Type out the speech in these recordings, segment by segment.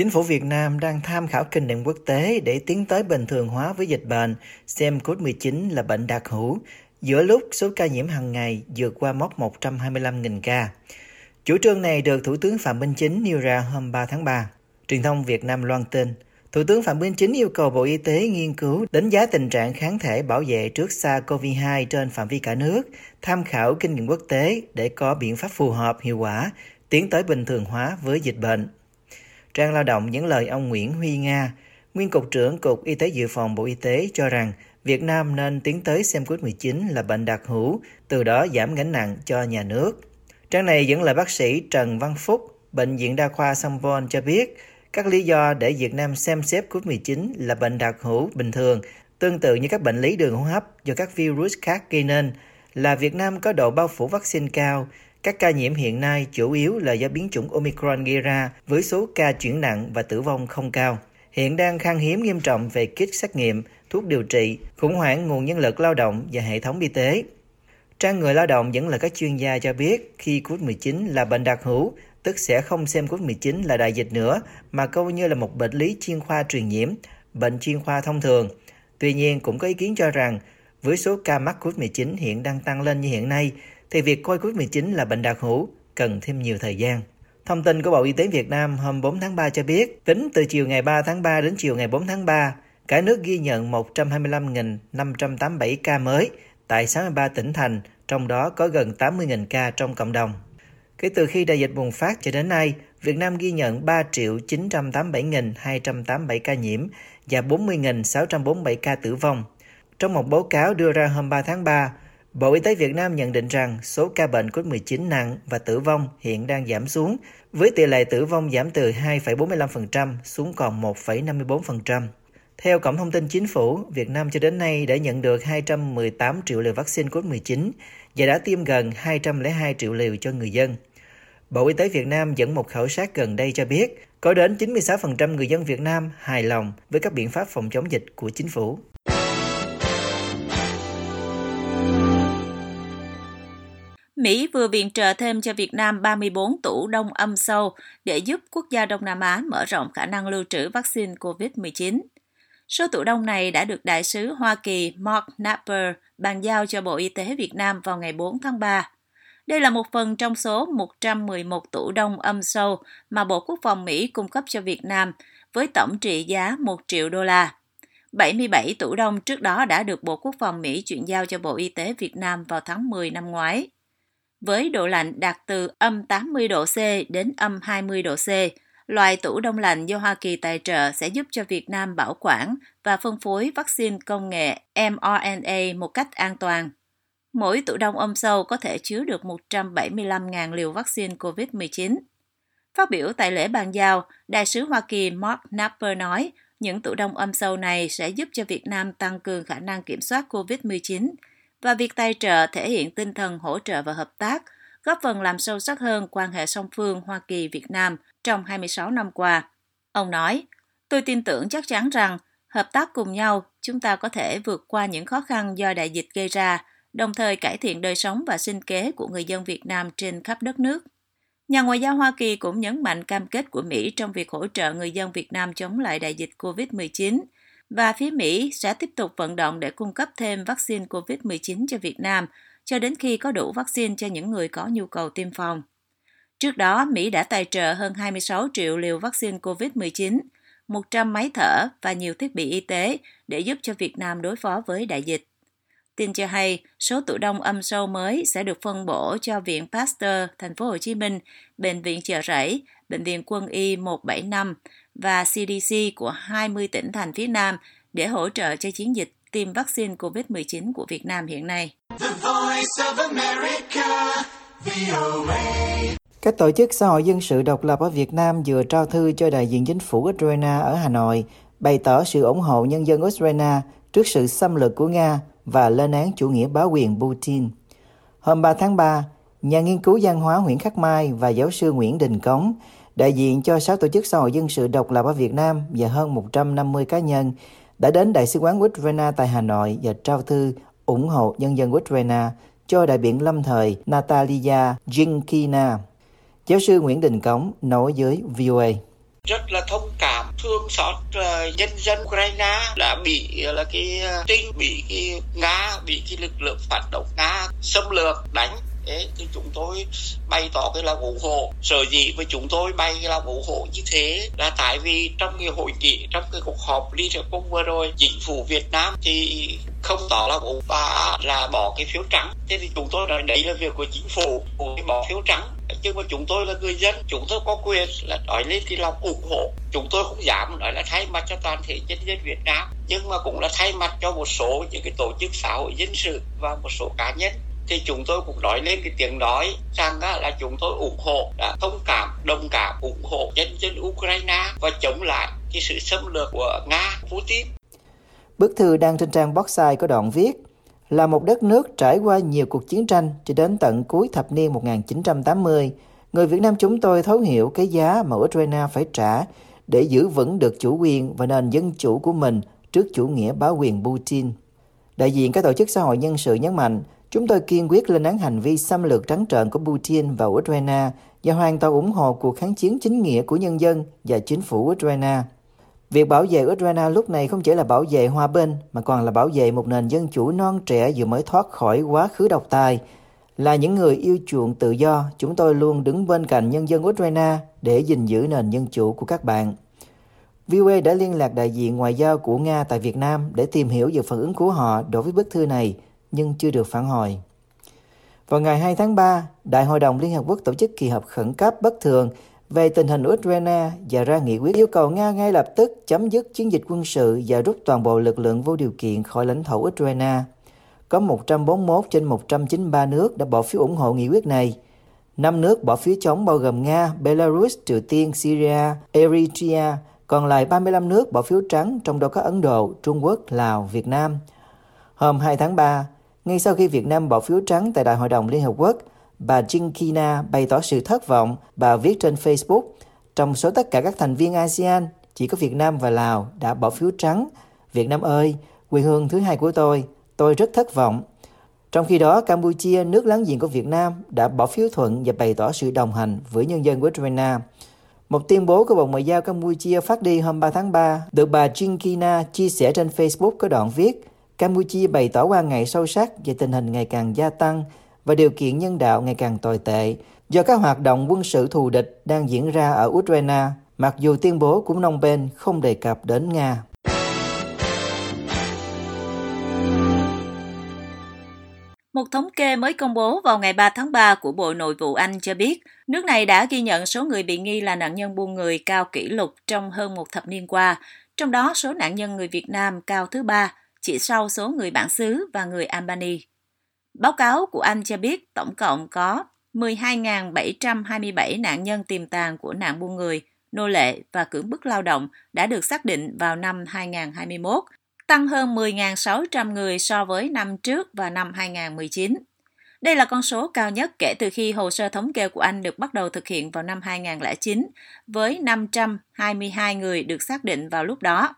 Chính phủ Việt Nam đang tham khảo kinh nghiệm quốc tế để tiến tới bình thường hóa với dịch bệnh, xem COVID-19 là bệnh đặc hữu, giữa lúc số ca nhiễm hàng ngày vượt qua mốc 125.000 ca. Chủ trương này được Thủ tướng Phạm Minh Chính nêu ra hôm 3 tháng 3. Truyền thông Việt Nam loan tin, Thủ tướng Phạm Minh Chính yêu cầu Bộ Y tế nghiên cứu đánh giá tình trạng kháng thể bảo vệ trước SARS-CoV-2 trên phạm vi cả nước, tham khảo kinh nghiệm quốc tế để có biện pháp phù hợp, hiệu quả, tiến tới bình thường hóa với dịch bệnh. Trang Lao động những lời ông Nguyễn Huy Nga, nguyên cục trưởng Cục Y tế Dự phòng Bộ Y tế cho rằng Việt Nam nên tiến tới xem COVID-19 là bệnh đặc hữu, từ đó giảm gánh nặng cho nhà nước. Trang này dẫn lời bác sĩ Trần Văn Phúc, Bệnh viện Đa khoa Songpon cho biết, các lý do để Việt Nam xem xét COVID-19 là bệnh đặc hữu bình thường, tương tự như các bệnh lý đường hô hấp do các virus khác gây nên, là Việt Nam có độ bao phủ vaccine cao, các ca nhiễm hiện nay chủ yếu là do biến chủng Omicron gây ra với số ca chuyển nặng và tử vong không cao. Hiện đang khan hiếm nghiêm trọng về kit xét nghiệm, thuốc điều trị, khủng hoảng nguồn nhân lực lao động và hệ thống y tế. Trang người lao động vẫn là các chuyên gia cho biết khi COVID-19 là bệnh đặc hữu, tức sẽ không xem COVID-19 là đại dịch nữa, mà coi như là một bệnh lý chuyên khoa truyền nhiễm, bệnh chuyên khoa thông thường. Tuy nhiên, cũng có ý kiến cho rằng, với số ca mắc COVID-19 hiện đang tăng lên như hiện nay, thì việc coi COVID-19 là bệnh đặc hữu cần thêm nhiều thời gian. Thông tin của Bộ Y tế Việt Nam hôm 4 tháng 3 cho biết, tính từ chiều ngày 3 tháng 3 đến chiều ngày 4 tháng 3, cả nước ghi nhận 125.587 ca mới tại 63 tỉnh thành, trong đó có gần 80.000 ca trong cộng đồng. Kể từ khi đại dịch bùng phát cho đến nay, Việt Nam ghi nhận 3.987.287 ca nhiễm và 40.647 ca tử vong. Trong một báo cáo đưa ra hôm 3 tháng 3, Bộ Y tế Việt Nam nhận định rằng số ca bệnh COVID-19 nặng và tử vong hiện đang giảm xuống, với tỷ lệ tử vong giảm từ 2,45% xuống còn 1,54%. Theo Cổng Thông tin Chính phủ, Việt Nam cho đến nay đã nhận được 218 triệu liều vaccine COVID-19 và đã tiêm gần 202 triệu liều cho người dân. Bộ Y tế Việt Nam dẫn một khảo sát gần đây cho biết, có đến 96% người dân Việt Nam hài lòng với các biện pháp phòng chống dịch của chính phủ. Mỹ vừa viện trợ thêm cho Việt Nam 34 tủ đông âm sâu để giúp quốc gia Đông Nam Á mở rộng khả năng lưu trữ vaccine COVID-19. Số tủ đông này đã được Đại sứ Hoa Kỳ Mark Napper bàn giao cho Bộ Y tế Việt Nam vào ngày 4 tháng 3. Đây là một phần trong số 111 tủ đông âm sâu mà Bộ Quốc phòng Mỹ cung cấp cho Việt Nam với tổng trị giá 1 triệu đô la. 77 tủ đông trước đó đã được Bộ Quốc phòng Mỹ chuyển giao cho Bộ Y tế Việt Nam vào tháng 10 năm ngoái với độ lạnh đạt từ âm 80 độ C đến âm 20 độ C. Loại tủ đông lạnh do Hoa Kỳ tài trợ sẽ giúp cho Việt Nam bảo quản và phân phối vaccine công nghệ mRNA một cách an toàn. Mỗi tủ đông ôm sâu có thể chứa được 175.000 liều vaccine COVID-19. Phát biểu tại lễ bàn giao, Đại sứ Hoa Kỳ Mark Napper nói những tủ đông âm sâu này sẽ giúp cho Việt Nam tăng cường khả năng kiểm soát COVID-19 và việc tài trợ thể hiện tinh thần hỗ trợ và hợp tác, góp phần làm sâu sắc hơn quan hệ song phương Hoa Kỳ-Việt Nam trong 26 năm qua. Ông nói, tôi tin tưởng chắc chắn rằng hợp tác cùng nhau, chúng ta có thể vượt qua những khó khăn do đại dịch gây ra, đồng thời cải thiện đời sống và sinh kế của người dân Việt Nam trên khắp đất nước. Nhà ngoại giao Hoa Kỳ cũng nhấn mạnh cam kết của Mỹ trong việc hỗ trợ người dân Việt Nam chống lại đại dịch COVID-19 và phía Mỹ sẽ tiếp tục vận động để cung cấp thêm vaccine COVID-19 cho Việt Nam cho đến khi có đủ vaccine cho những người có nhu cầu tiêm phòng. Trước đó, Mỹ đã tài trợ hơn 26 triệu liều vaccine COVID-19, 100 máy thở và nhiều thiết bị y tế để giúp cho Việt Nam đối phó với đại dịch. Tin cho hay, số tủ đông âm sâu mới sẽ được phân bổ cho Viện Pasteur, Thành phố Hồ Chí Minh, Bệnh viện Chợ Rẫy, Bệnh viện Quân y 175 và CDC của 20 tỉnh thành phía Nam để hỗ trợ cho chiến dịch tiêm vaccine COVID-19 của Việt Nam hiện nay. Các tổ chức xã hội dân sự độc lập ở Việt Nam vừa trao thư cho đại diện chính phủ Ukraine ở Hà Nội, bày tỏ sự ủng hộ nhân dân Ukraine trước sự xâm lược của Nga và lên án chủ nghĩa bá quyền Putin. Hôm 3 tháng 3, nhà nghiên cứu văn hóa Nguyễn Khắc Mai và giáo sư Nguyễn Đình Cống đại diện cho 6 tổ chức xã hội dân sự độc lập ở Việt Nam và hơn 150 cá nhân đã đến Đại sứ quán Ukraine tại Hà Nội và trao thư ủng hộ nhân dân Ukraine cho đại biện lâm thời Natalia Jinkina. Giáo sư Nguyễn Đình Cống nói với VOA. rất là thông cảm thương xót uh, nhân dân Ukraine đã bị uh, là cái ờ, uh, trinh bị cái nga bị cái lực lượng phản động nga xâm lược đánh thế thì chúng tôi bày tỏ cái là ủng hộ. Sở dĩ với chúng tôi bày là ủng hộ như thế là tại vì trong cái hội nghị, trong cái cuộc họp liên hợp quốc vừa rồi, chính phủ Việt Nam thì không tỏ là ủng và là bỏ cái phiếu trắng. Thế thì chúng tôi nói đấy là việc của chính phủ của bỏ phiếu trắng. Nhưng mà chúng tôi là người dân, chúng tôi có quyền là nói lên cái lòng ủng hộ. Chúng tôi không dám nói là thay mặt cho toàn thể nhân dân Việt Nam, nhưng mà cũng là thay mặt cho một số những cái tổ chức xã hội dân sự và một số cá nhân thì chúng tôi cũng nói lên cái tiếng nói rằng là chúng tôi ủng hộ đã thông cảm đồng cảm ủng hộ nhân dân Ukraine và chống lại cái sự xâm lược của Nga Putin Bức thư đăng trên trang Boxside có đoạn viết là một đất nước trải qua nhiều cuộc chiến tranh cho đến tận cuối thập niên 1980, người Việt Nam chúng tôi thấu hiểu cái giá mà Ukraine phải trả để giữ vững được chủ quyền và nền dân chủ của mình trước chủ nghĩa bá quyền Putin. Đại diện các tổ chức xã hội nhân sự nhấn mạnh, chúng tôi kiên quyết lên án hành vi xâm lược trắng trợn của Putin và Ukraine và hoàn toàn ủng hộ cuộc kháng chiến chính nghĩa của nhân dân và chính phủ Ukraine. Việc bảo vệ Ukraine lúc này không chỉ là bảo vệ hòa bình mà còn là bảo vệ một nền dân chủ non trẻ vừa mới thoát khỏi quá khứ độc tài. Là những người yêu chuộng tự do, chúng tôi luôn đứng bên cạnh nhân dân Ukraine để gìn giữ nền dân chủ của các bạn. VOA đã liên lạc đại diện ngoại giao của Nga tại Việt Nam để tìm hiểu về phản ứng của họ đối với bức thư này, nhưng chưa được phản hồi. Vào ngày 2 tháng 3, Đại hội đồng Liên Hợp Quốc tổ chức kỳ họp khẩn cấp bất thường về tình hình Ukraine và ra nghị quyết yêu cầu Nga ngay lập tức chấm dứt chiến dịch quân sự và rút toàn bộ lực lượng vô điều kiện khỏi lãnh thổ Ukraine. Có 141 trên 193 nước đã bỏ phiếu ủng hộ nghị quyết này. Năm nước bỏ phiếu chống bao gồm Nga, Belarus, Triều Tiên, Syria, Eritrea, còn lại 35 nước bỏ phiếu trắng, trong đó có Ấn Độ, Trung Quốc, Lào, Việt Nam. Hôm 2 tháng 3, ngay sau khi Việt Nam bỏ phiếu trắng tại Đại hội đồng Liên Hợp Quốc, bà Jinkina bày tỏ sự thất vọng. Bà viết trên Facebook, trong số tất cả các thành viên ASEAN, chỉ có Việt Nam và Lào đã bỏ phiếu trắng. Việt Nam ơi, quê hương thứ hai của tôi, tôi rất thất vọng. Trong khi đó, Campuchia, nước láng giềng của Việt Nam, đã bỏ phiếu thuận và bày tỏ sự đồng hành với nhân dân của Ukraine. Một tuyên bố của Bộ Ngoại giao Campuchia phát đi hôm 3 tháng 3 được bà Jinkina chia sẻ trên Facebook có đoạn viết Campuchia bày tỏ quan ngại sâu sắc về tình hình ngày càng gia tăng và điều kiện nhân đạo ngày càng tồi tệ do các hoạt động quân sự thù địch đang diễn ra ở Ukraine, mặc dù tuyên bố của Phnom Penh không đề cập đến Nga. Một thống kê mới công bố vào ngày 3 tháng 3 của Bộ Nội vụ Anh cho biết, nước này đã ghi nhận số người bị nghi là nạn nhân buôn người cao kỷ lục trong hơn một thập niên qua, trong đó số nạn nhân người Việt Nam cao thứ ba, chỉ sau số người bản xứ và người Albany. Báo cáo của Anh cho biết tổng cộng có 12.727 nạn nhân tiềm tàng của nạn buôn người, nô lệ và cưỡng bức lao động đã được xác định vào năm 2021, tăng hơn 10.600 người so với năm trước và năm 2019. Đây là con số cao nhất kể từ khi hồ sơ thống kê của Anh được bắt đầu thực hiện vào năm 2009, với 522 người được xác định vào lúc đó.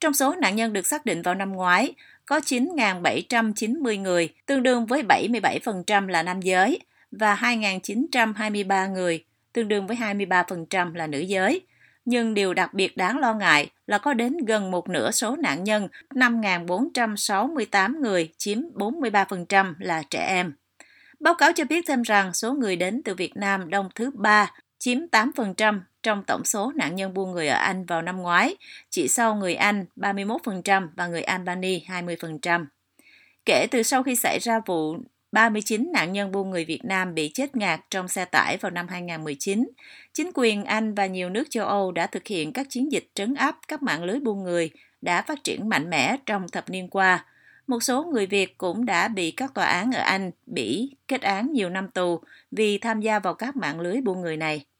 Trong số nạn nhân được xác định vào năm ngoái, có 9.790 người, tương đương với 77% là nam giới, và 2.923 người, tương đương với 23% là nữ giới. Nhưng điều đặc biệt đáng lo ngại là có đến gần một nửa số nạn nhân, 5.468 người, chiếm 43% là trẻ em. Báo cáo cho biết thêm rằng số người đến từ Việt Nam đông thứ ba chiếm 8% trong tổng số nạn nhân buôn người ở Anh vào năm ngoái, chỉ sau người Anh 31% và người Albany 20%. Kể từ sau khi xảy ra vụ 39 nạn nhân buôn người Việt Nam bị chết ngạt trong xe tải vào năm 2019, chính quyền Anh và nhiều nước châu Âu đã thực hiện các chiến dịch trấn áp các mạng lưới buôn người đã phát triển mạnh mẽ trong thập niên qua. Một số người Việt cũng đã bị các tòa án ở Anh, Bỉ kết án nhiều năm tù vì tham gia vào các mạng lưới buôn người này.